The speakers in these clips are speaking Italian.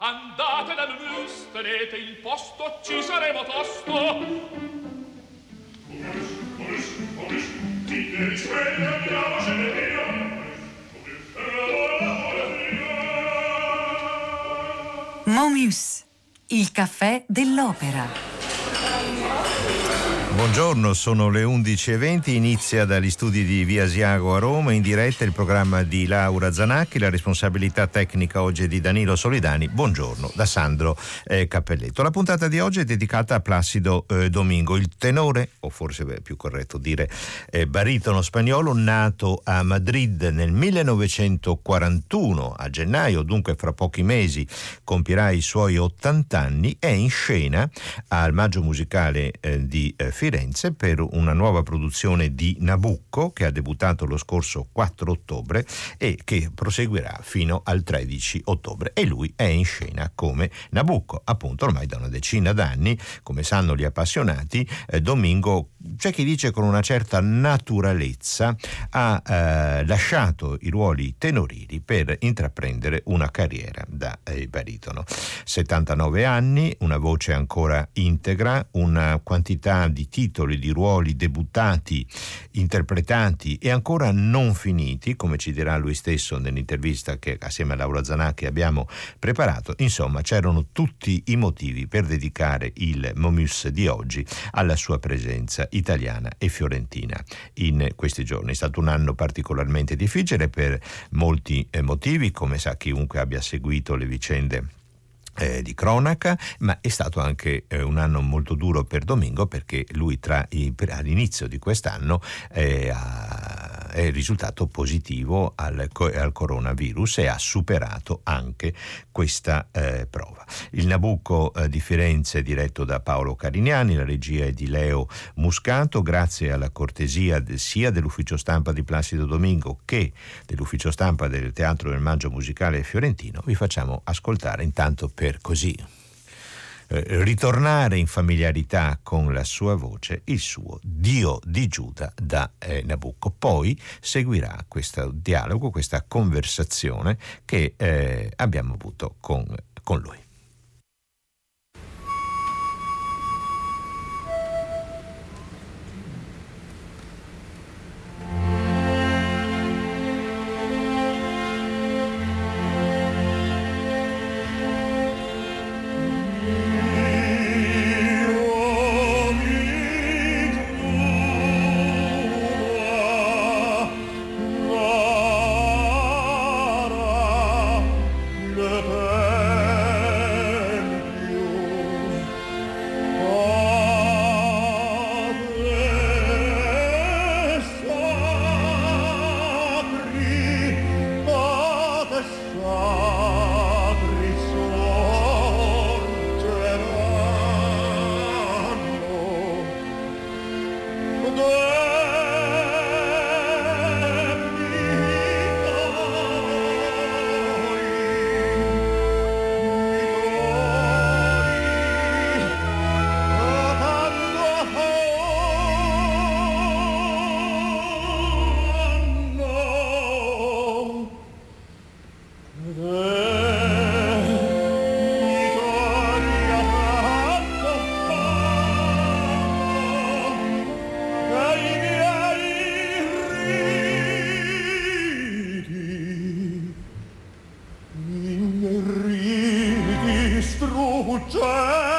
Andate dal mus, tenete il posto, ci saremo tosto. Momius, il caffè dell'opera. Buongiorno, sono le 11.20, inizia dagli studi di Via Asiago a Roma, in diretta il programma di Laura Zanacchi, la responsabilità tecnica oggi è di Danilo Solidani. Buongiorno da Sandro eh, Cappelletto. La puntata di oggi è dedicata a Placido eh, Domingo, il tenore, o forse è più corretto dire eh, baritono spagnolo, nato a Madrid nel 1941, a gennaio, dunque fra pochi mesi compirà i suoi 80 anni, è in scena al Maggio Musicale eh, di eh, Firenze per una nuova produzione di Nabucco che ha debuttato lo scorso 4 ottobre e che proseguirà fino al 13 ottobre. E lui è in scena come Nabucco, appunto ormai da una decina d'anni, come sanno gli appassionati, eh, Domingo c'è chi dice con una certa naturalezza ha eh, lasciato i ruoli tenorili per intraprendere una carriera da eh, baritono. 79 anni, una voce ancora integra, una quantità di titoli, di ruoli debuttati, interpretati e ancora non finiti, come ci dirà lui stesso nell'intervista che assieme a Laura Zanacchi abbiamo preparato. Insomma, c'erano tutti i motivi per dedicare il Momus di oggi alla sua presenza italiana e fiorentina in questi giorni. È stato un anno particolarmente difficile per molti eh, motivi, come sa chiunque abbia seguito le vicende eh, di cronaca, ma è stato anche eh, un anno molto duro per Domingo perché lui i, all'inizio di quest'anno eh, ha è risultato positivo al, al, coronavirus e ha superato anche questa eh, prova. Il Nabucco eh, di Firenze è diretto da Paolo Carignani, la regia è di Leo Muscato, grazie alla cortesia de, sia dell'ufficio stampa di Placido Domingo che dell'ufficio stampa del Teatro del Maggio Musicale Fiorentino, vi facciamo ascoltare intanto per così eh, ritornare in familiarità con la sua voce il suo Dio di Giuda da eh, Nabucco. Poi seguirà questo dialogo, questa conversazione che eh, abbiamo avuto con, con lui. mucho é.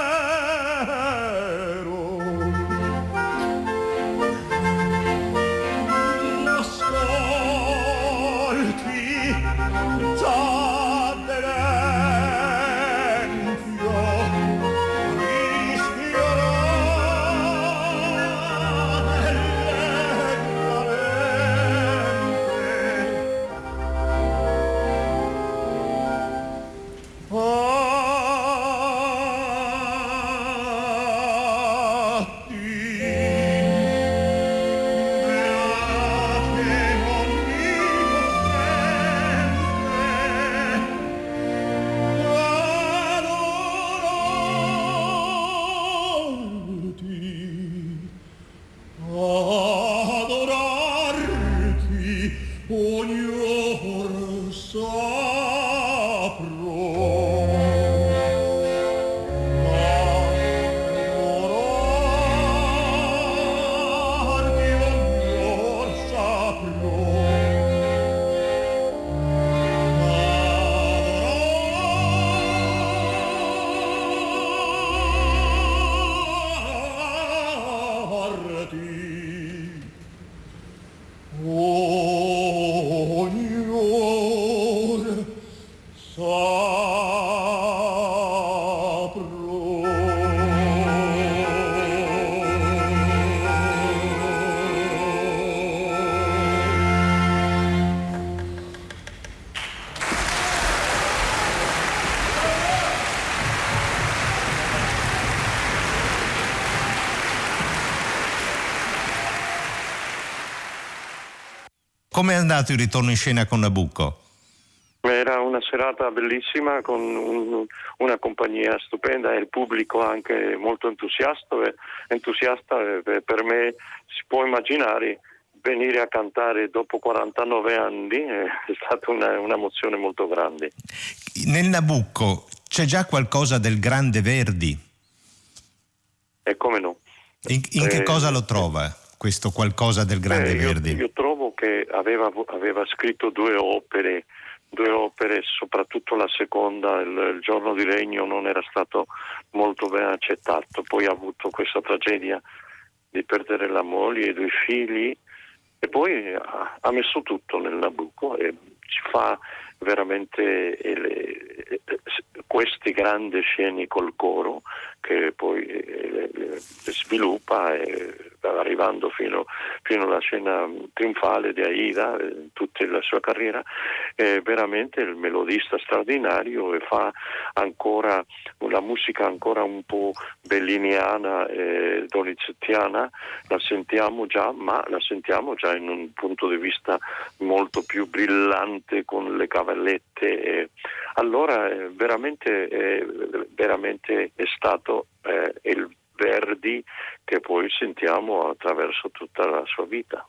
ti Come è andato il ritorno in scena con Nabucco? Era una serata bellissima con un, una compagnia stupenda e il pubblico anche molto entusiasta. entusiasta per me si può immaginare venire a cantare dopo 49 anni è stata una, un'emozione molto grande. Nel Nabucco c'è già qualcosa del grande Verdi? E come no? In, in che eh, cosa lo trova questo qualcosa del grande eh, Verdi? Io, io trovo che aveva, aveva scritto due opere due opere, soprattutto la seconda, il, il, Giorno di Regno, non era stato molto ben accettato. Poi ha avuto questa tragedia di perdere la moglie e i due figli e poi ha, ha messo tutto nel Nabucco e ci fa veramente le, questi grandi sceni col coro che poi le, le sviluppa arrivando fino, fino, alla scena trionfale di Aida in tutta la sua carriera. È veramente il melodista straordinario e fa ancora una musica ancora un po' belliniana e donizettiana. La sentiamo già ma la sentiamo già in un punto di vista molto più brillante con le cavallette. Allora veramente, veramente è stato eh, il Verdi che poi sentiamo attraverso tutta la sua vita.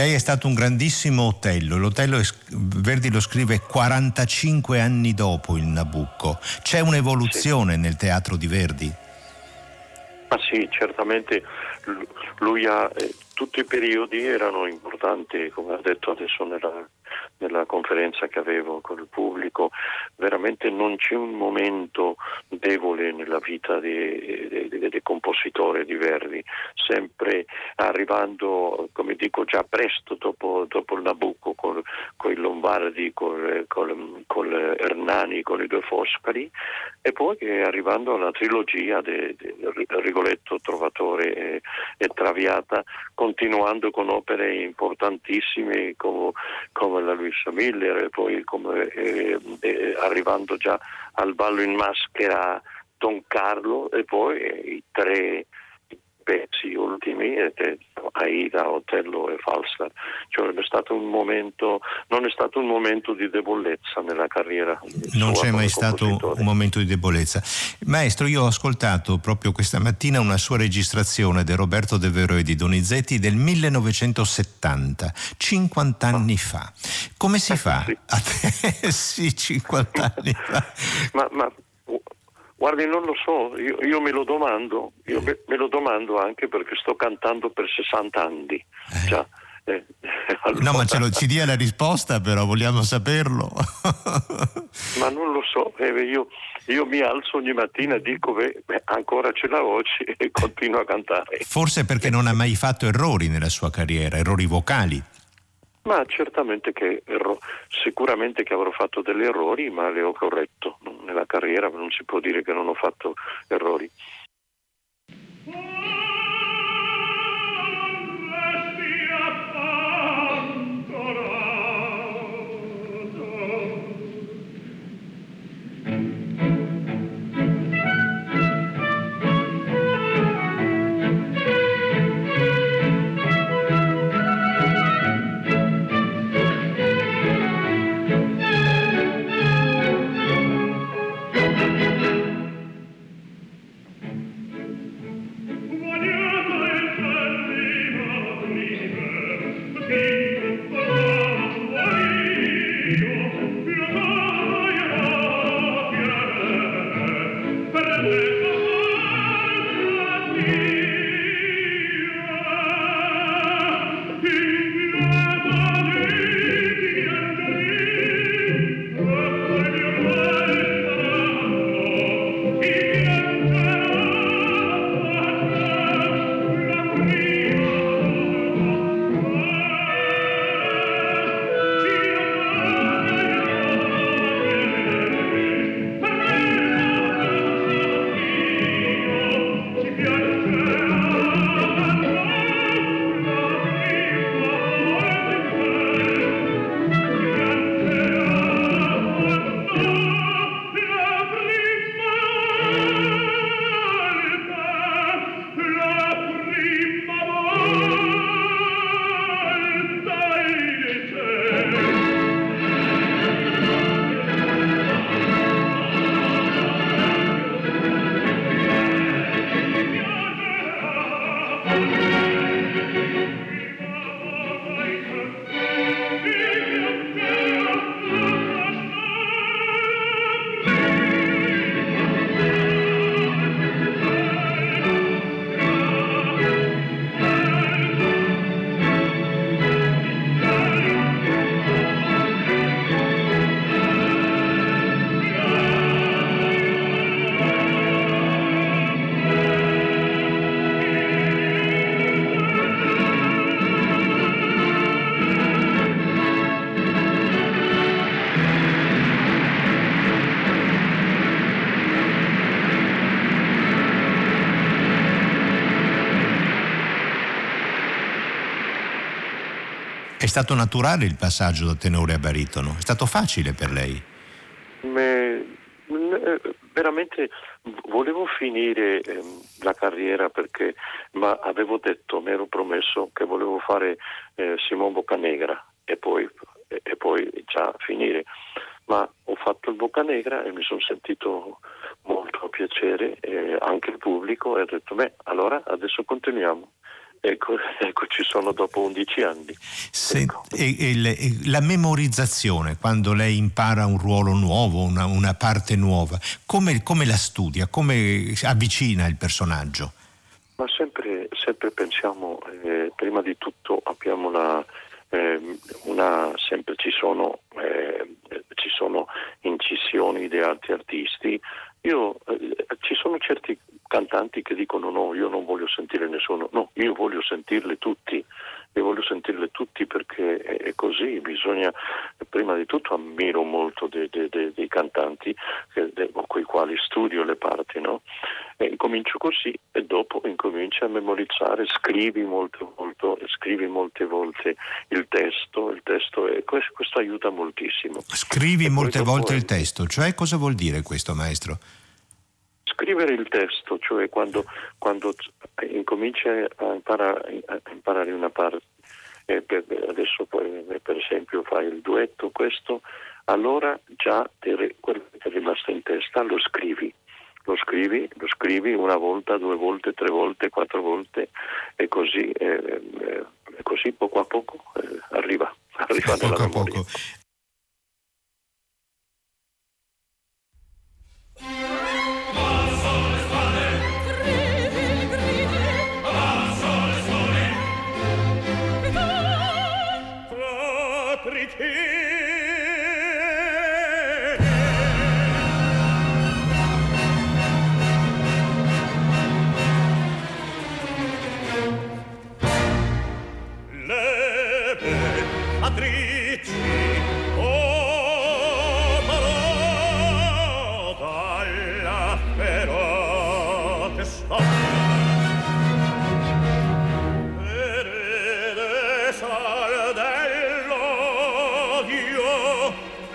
Lei è stato un grandissimo Otello, l'Otello è, Verdi lo scrive 45 anni dopo il Nabucco. C'è un'evoluzione sì. nel teatro di Verdi? Ah sì, certamente lui ha, eh, tutti i periodi erano importanti, come ha detto adesso nella, nella conferenza che avevo veramente non c'è un momento debole nella vita del compositore di Verdi, sempre arrivando, come dico, già presto dopo, dopo il Nabucco, con, i Lombardi, con, con, con Hernani, con i due Foscari e poi arrivando alla trilogia di Rigoletto, Trovatore e, e, Traviata, continuando con opere importantissime come, come la Luisa Miller e poi come, eh, eh, arrivando già al ballo in maschera Don Carlo e poi i tre pezzi ultimi, Aida, Otello e Falstaff. Cioè è stato un momento, non è stato un momento di debolezza nella carriera. Non c'è mai stato un momento di debolezza. Maestro, io ho ascoltato proprio questa mattina una sua registrazione di Roberto De Vero e di Donizetti del 1970, 50 anni ah. fa. Come si eh, fa? Sì, 50 anni fa. ma, ma Guardi, non lo so, io, io me lo domando, io me, me, lo domando anche perché sto cantando per 60 anni. Eh. Già, eh, allora... No, ma ce lo, ci dia la risposta però, vogliamo saperlo. ma non lo so, eh, io, io, mi alzo ogni mattina e dico beh, beh, ancora c'è la voce e continuo a cantare. Forse perché non ha mai fatto errori nella sua carriera, errori vocali. Ma certamente che erro, sicuramente che avrò fatto degli errori, ma le ho corretto. Nella carriera non si può dire che non ho fatto errori. Stato naturale il passaggio da tenore a baritono? È stato facile per lei? Me, veramente volevo finire eh, la carriera perché ma avevo detto, mi ero promesso che volevo fare eh, Simone Boccanegra e poi, e, e poi già finire. Ma ho fatto il Boccanegra e mi sono sentito molto a piacere, eh, anche il pubblico, e ho detto, beh, allora adesso continuiamo. Ecco, ecco, ci sono dopo 11 anni. Se, ecco. e, e, la memorizzazione, quando lei impara un ruolo nuovo, una, una parte nuova, come, come, la studia, come avvicina il personaggio? Ma sempre, sempre pensiamo, eh, prima di tutto abbiamo la, eh, una, sempre ci sono, eh, ci sono incisioni di altri artisti. Io, eh, ci sono certi cantanti che dicono no, io non voglio sentire nessuno, no, io voglio sentirle tutti, e voglio sentirle tutti perché è così, bisogna, prima di tutto ammiro molto dei, dei, dei cantanti con i quali studio le parti, no? E incomincio così e dopo incominci a memorizzare, scrivi molte, molto, scrivi molte volte il testo, il testo è, questo, questo aiuta moltissimo. Scrivi e molte volte il testo, cioè cosa vuol dire questo maestro? Scrivere il testo, cioè quando, quando incominci a imparare, a imparare una parte, eh, adesso poi, per esempio fai il duetto, questo, allora già quello che è rimasto in testa lo scrivi. Lo scrivi, lo scrivi una volta, due volte, tre volte, quattro volte e così, eh, eh, così poco a poco eh, arriva, arriva poco a poco.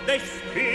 dich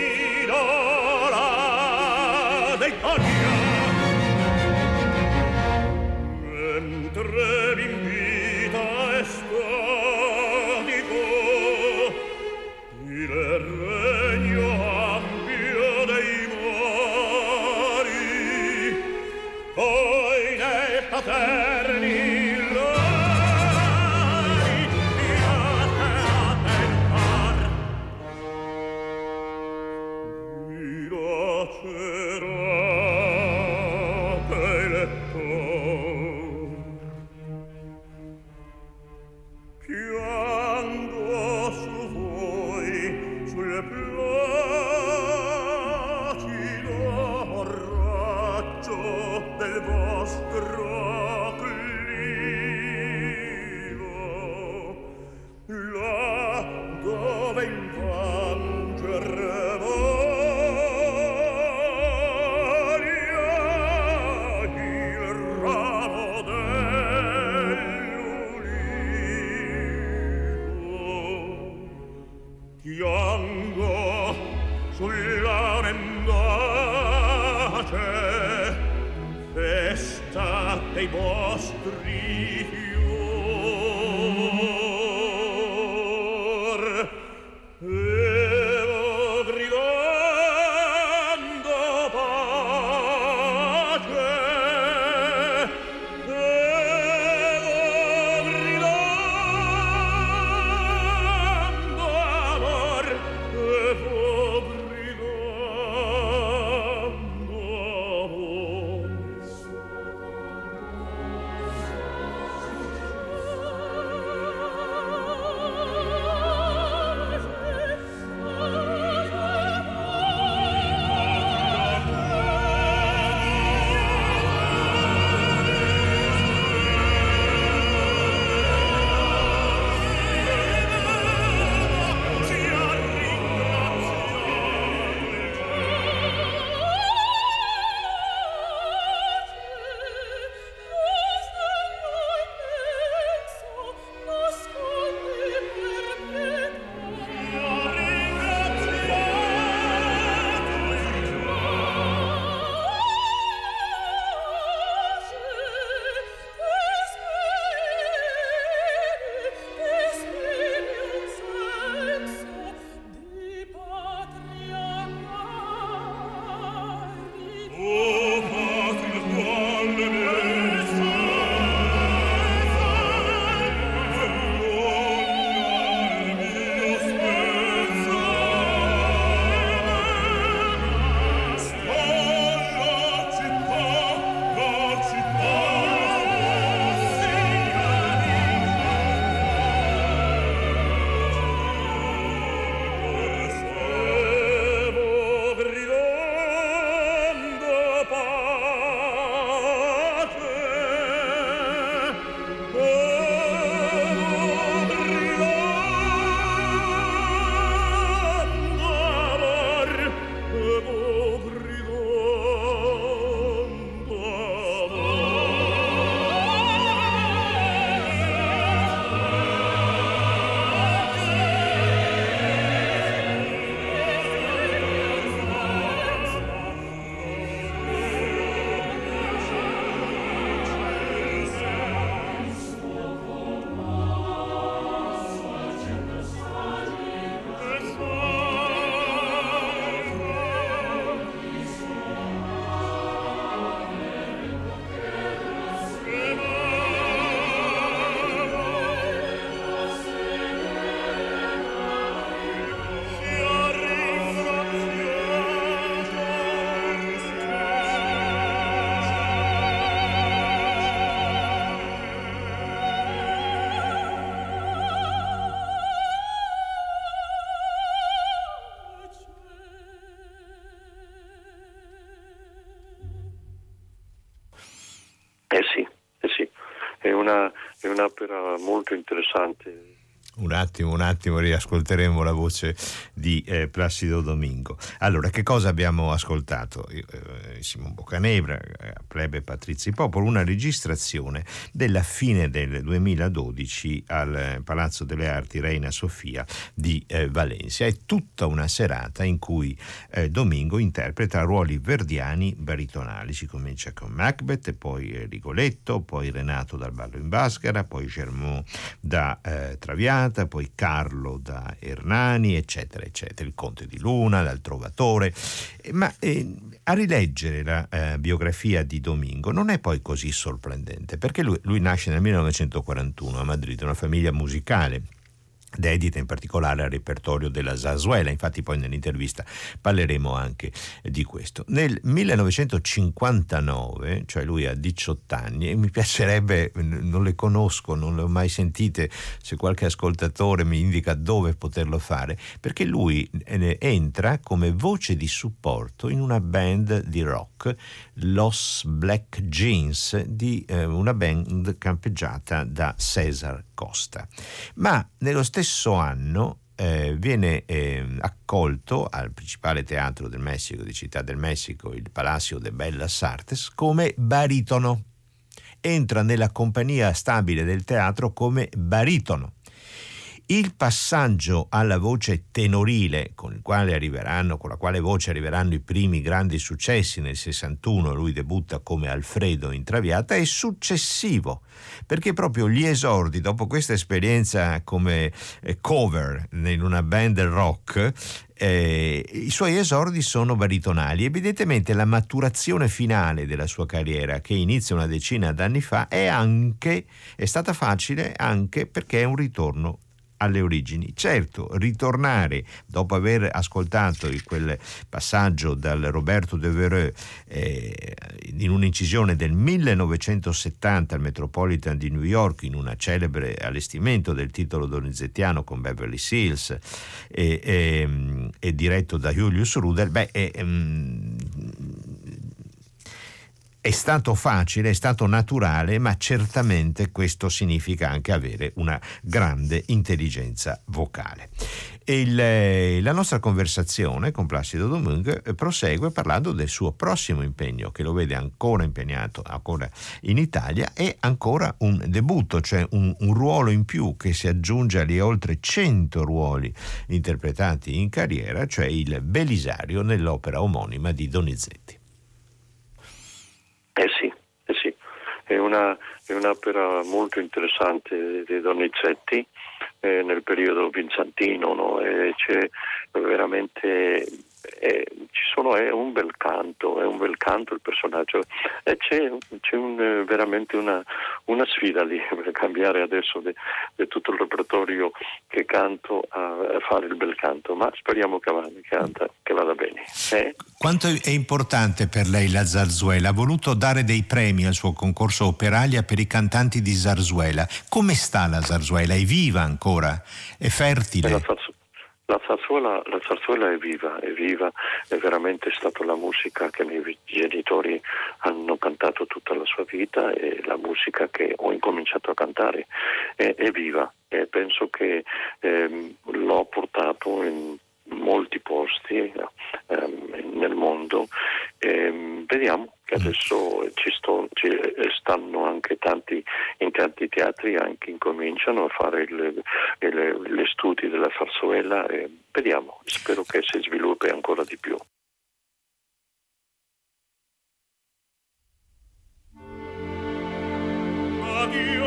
dei vostri figli un'opera molto interessante un attimo, un attimo, riascolteremo la voce di eh, Placido Domingo. Allora, che cosa abbiamo ascoltato? Eh, Simon Boccanebra, Plebe Patrizi Popolo, una registrazione della fine del 2012 al Palazzo delle Arti Reina Sofia di eh, Valencia. È tutta una serata in cui eh, Domingo interpreta ruoli verdiani baritonali. Si comincia con Macbeth, poi eh, Rigoletto, poi Renato dal Ballo in Bascara, poi Germont da Traviata Renata, poi Carlo da Ernani, eccetera, eccetera, il Conte di Luna, dal Trovatore. Ma eh, a rileggere la eh, biografia di Domingo non è poi così sorprendente, perché lui, lui nasce nel 1941 a Madrid, una famiglia musicale dedita in particolare al repertorio della Zarzuela, infatti poi nell'intervista parleremo anche di questo. Nel 1959, cioè lui ha 18 anni, e mi piacerebbe, non le conosco, non le ho mai sentite, se qualche ascoltatore mi indica dove poterlo fare, perché lui eh, entra come voce di supporto in una band di rock, Los Black Jeans, di eh, una band campeggiata da Cesar Costa. Ma nello stesso anno eh, viene eh, accolto al principale teatro del Messico, di Città del Messico, il Palacio de Bellas Artes, come baritono. Entra nella compagnia stabile del teatro come baritono. Il passaggio alla voce tenorile, con, con, la quale voce arriveranno i primi grandi successi nel 61, lui debutta come Alfredo in Traviata, è successivo, perché proprio gli esordi, dopo questa esperienza come eh, cover in una band rock, eh, i suoi esordi sono baritonali. Evidentemente la maturazione finale della sua carriera, che inizia una decina d'anni fa, è, anche, è stata facile anche perché è un ritorno alle origini. Certo, ritornare dopo aver ascoltato quel passaggio dal Roberto de Vereux eh, in un'incisione del 1970 al Metropolitan di New York in una celebre allestimento del titolo donizettiano con Beverly Seals e, e, e diretto da Julius Rudel, beh, è, è stato facile, è stato naturale, ma certamente questo significa anche avere una grande intelligenza vocale. Il, eh, la nostra conversazione con Placido Domingue eh, prosegue parlando del suo prossimo impegno, che lo vede ancora impegnato ancora in Italia, e ancora un debutto, cioè un, un ruolo in più che si aggiunge agli oltre 100 ruoli interpretati in carriera, cioè il Belisario nell'opera omonima di Donizetti. Eh sì, eh sì. È, una, è un'opera molto interessante di Donizetti eh, nel periodo bizantino, no? c'è veramente è, sono, è, un bel canto, è un bel canto il personaggio e c'è, c'è un, veramente una, una, sfida lì per cambiare adesso di tutto il repertorio che canto a, fare il bel canto, ma speriamo che, vada, che, vada bene. Eh? Quanto è importante per lei la zarzuela? Ha voluto dare dei premi al suo concorso Operalia per i cantanti di zarzuela. Come sta la zarzuela? È viva ancora? È fertile? La la zarzuela, la zarzuela, è viva, è viva, è veramente stata la musica che i miei genitori hanno cantato tutta la sua vita e la musica che ho incominciato a cantare è, è viva e penso che eh, l'ho portato in molti posti ehm, nel mondo. E, vediamo che mm. adesso ci, sto, ci, stanno anche tanti, in tanti teatri anche incominciano a fare le, le, le studi della farzuela e vediamo, spero che si sviluppi ancora di più. mi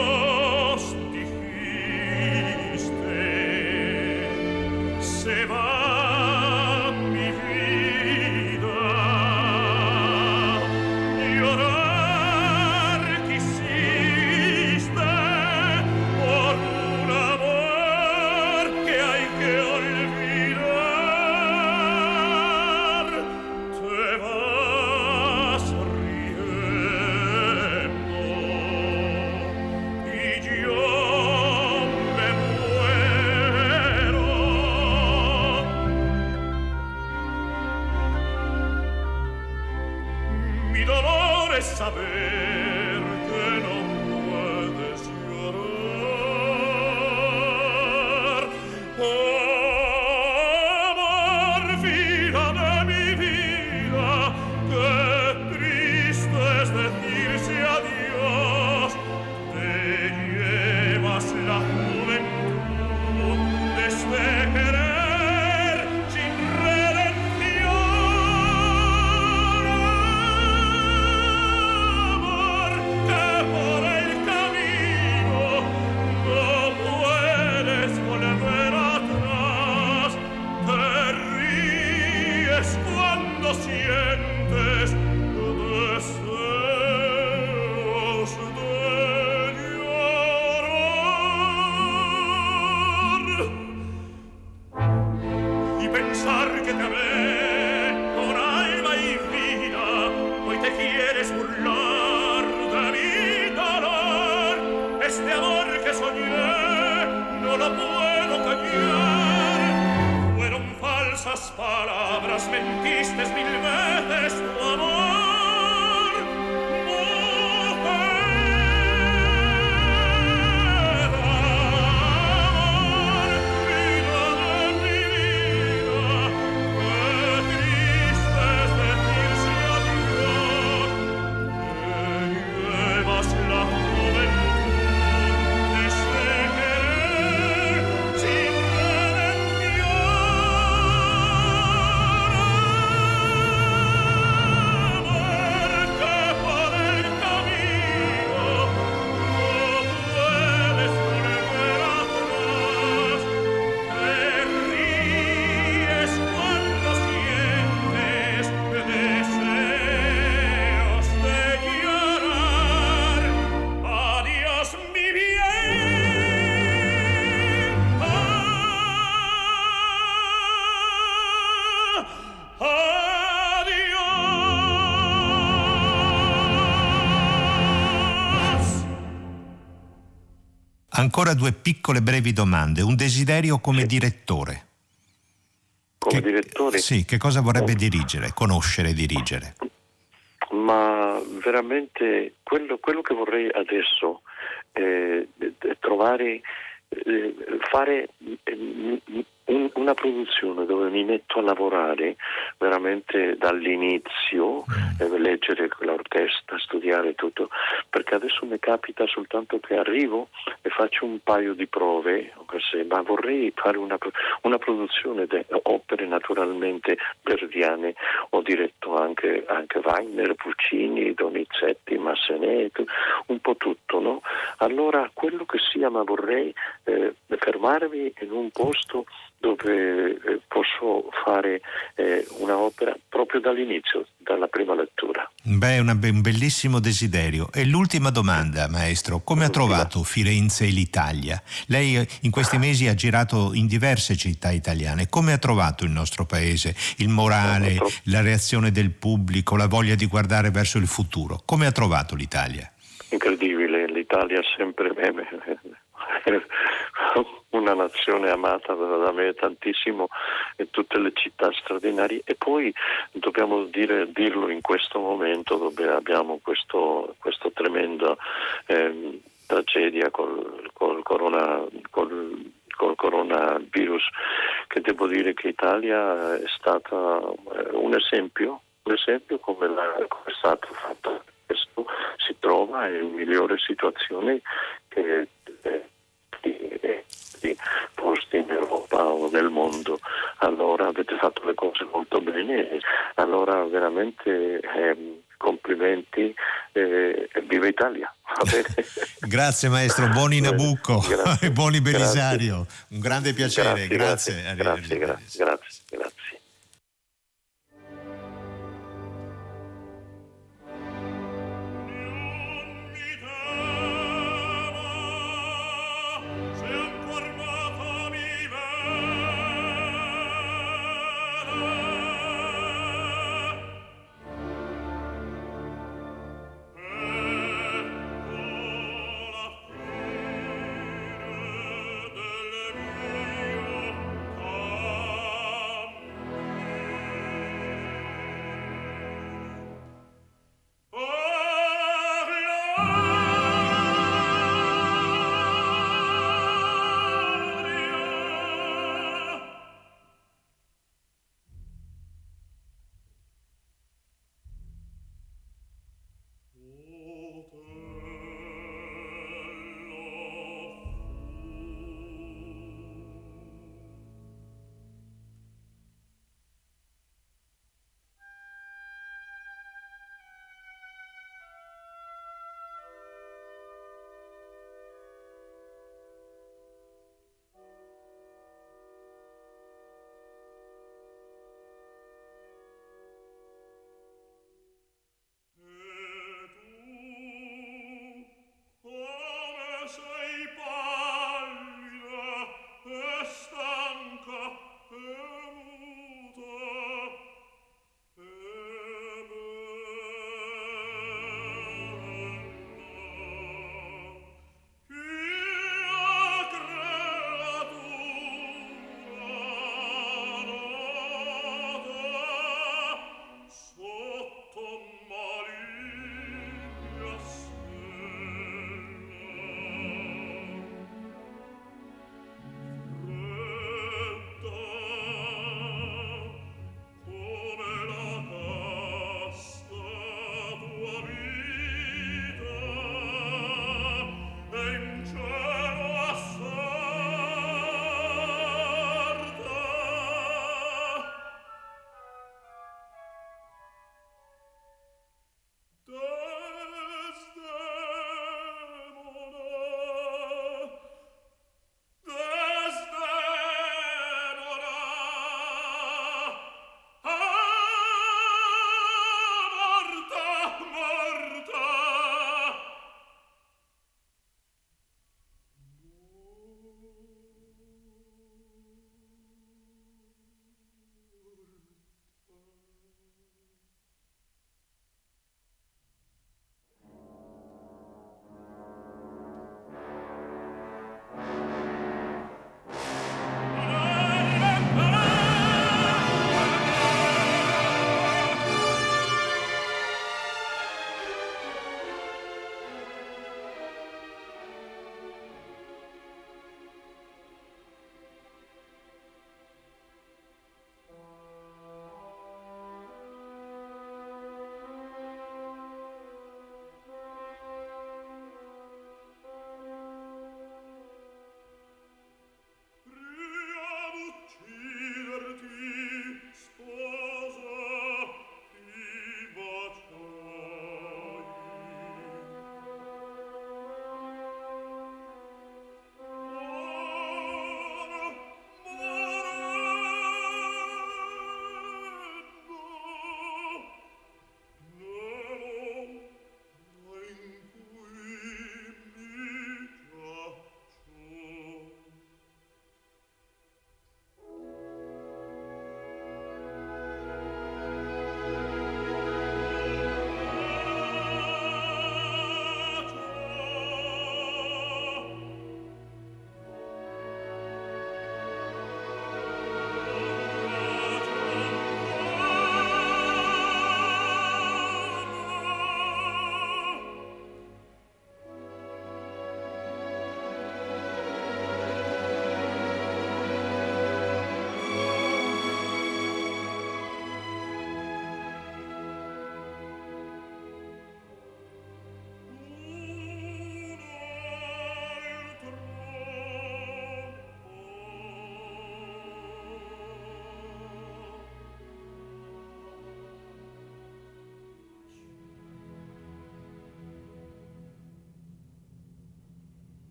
saber mentiste mil veces Ancora due piccole brevi domande. Un desiderio come sì. direttore. Come che, direttore? Sì, che cosa vorrebbe oh. dirigere, conoscere, dirigere? Ma veramente quello, quello che vorrei adesso è, è trovare, eh, fare eh, un, una produzione dove mi metto a lavorare veramente dall'inizio, mm. eh, leggere l'orchestra, studiare tutto, perché adesso mi capita soltanto che arrivo e faccio un paio di prove, ma vorrei fare una, una produzione di opere naturalmente verdiane, ho diretto anche, anche Weiner, Puccini, Donizetti, Massenet, un po' tutto, no? Allora quello che sia, ma vorrei eh, fermarmi in un posto dove eh, posso fare eh, un'opera proprio dall'inizio, dalla prima lettura. Beh, una, un bellissimo desiderio. E l'ultima domanda, maestro, come ha trovato Firenze e l'Italia? Lei eh, in questi mesi ha girato in diverse città italiane, come ha trovato il nostro paese, il morale, la reazione del pubblico, la voglia di guardare verso il futuro? Come ha trovato l'Italia? Incredibile, l'Italia sempre una nazione amata da me tantissimo e tutte le città straordinarie. E poi dobbiamo dire, dirlo in questo momento dove abbiamo questo, questo tremendo eh, tragedia col, col, corona, col, col coronavirus che devo dire che Italia è stata eh, un esempio, un esempio come, la, come è stato fatto questo si trova in migliore situazione che eh, questi posti in Europa o nel mondo. Allora avete fatto le cose molto bene, allora veramente eh, complimenti e eh, viva Italia. grazie maestro, buoni Nabucco e buoni Belisario, un grande piacere, grazie. Grazie, grazie, grazie.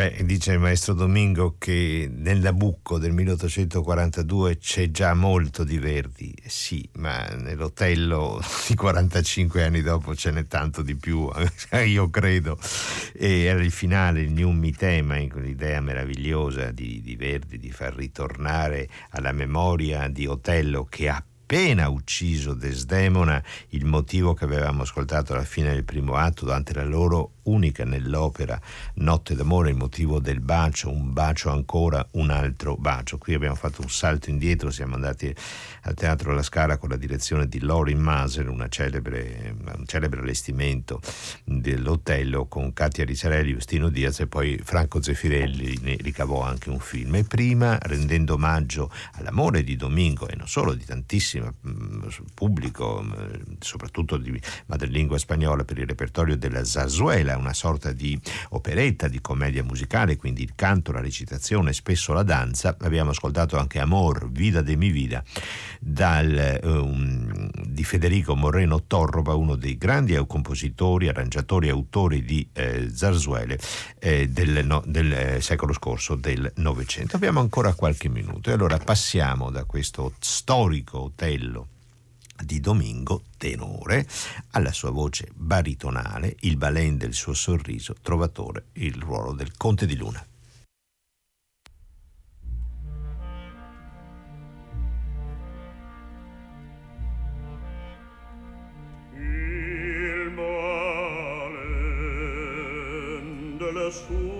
Beh, dice il maestro Domingo che nel Nabucco del 1842 c'è già molto di Verdi, sì, ma nell'Otello di 45 anni dopo ce n'è tanto di più, io credo. E era il finale, il New Mi Tema, quell'idea meravigliosa di, di Verdi di far ritornare alla memoria di Otello che ha appena ucciso Desdemona, il motivo che avevamo ascoltato alla fine del primo atto, durante la loro unica nell'opera Notte d'amore, il motivo del bacio, un bacio ancora, un altro bacio. Qui abbiamo fatto un salto indietro, siamo andati al Teatro La Scala con la direzione di Lorin Maser, celebre, un celebre allestimento dell'Otello con Katia Ricciarelli, Justino Diaz e poi Franco Zeffirelli ne ricavò anche un film. E prima, rendendo omaggio all'amore di Domingo e non solo di tantissimo mm, pubblico, soprattutto di madrelingua spagnola per il repertorio della Zarzuela, una sorta di operetta, di commedia musicale, quindi il canto, la recitazione, spesso la danza. Abbiamo ascoltato anche Amor, Vida de mi vida, dal, um, di Federico Moreno Torroba, uno dei grandi compositori, arrangiatori e autori di eh, zarzuele eh, del, no, del eh, secolo scorso, del Novecento. Abbiamo ancora qualche minuto e allora passiamo da questo storico Otello di Domingo tenore, alla sua voce baritonale, il balen del suo sorriso, trovatore il ruolo del Conte di Luna. Il balen del suo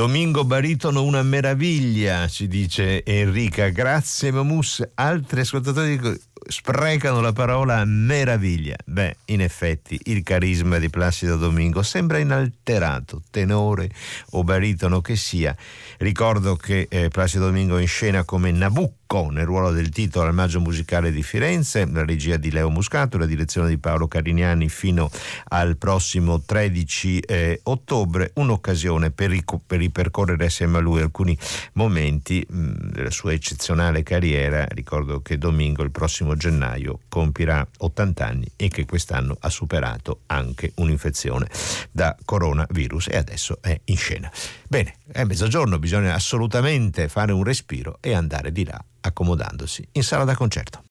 Domingo Baritono, una meraviglia, ci dice Enrica. Grazie Mamus. Altri ascoltatori sprecano la parola meraviglia. Beh, in effetti il carisma di Placido Domingo sembra inalterato, tenore o baritono che sia. Ricordo che eh, Placido Domingo è in scena come Nabucco nel ruolo del titolo al Maggio Musicale di Firenze, la regia di Leo Muscato, la direzione di Paolo Carignani fino al prossimo 13 eh, ottobre, un'occasione per, ric- per, ripercorrere assieme a lui alcuni momenti mh, mm, della sua eccezionale carriera. Ricordo che Domingo il prossimo gennaio compirà 80 anni e che quest'anno ha superato anche un'infezione da coronavirus e adesso è in scena. Bene, è mezzogiorno, bisogna assolutamente fare un respiro e andare di là accomodandosi in sala da concerto.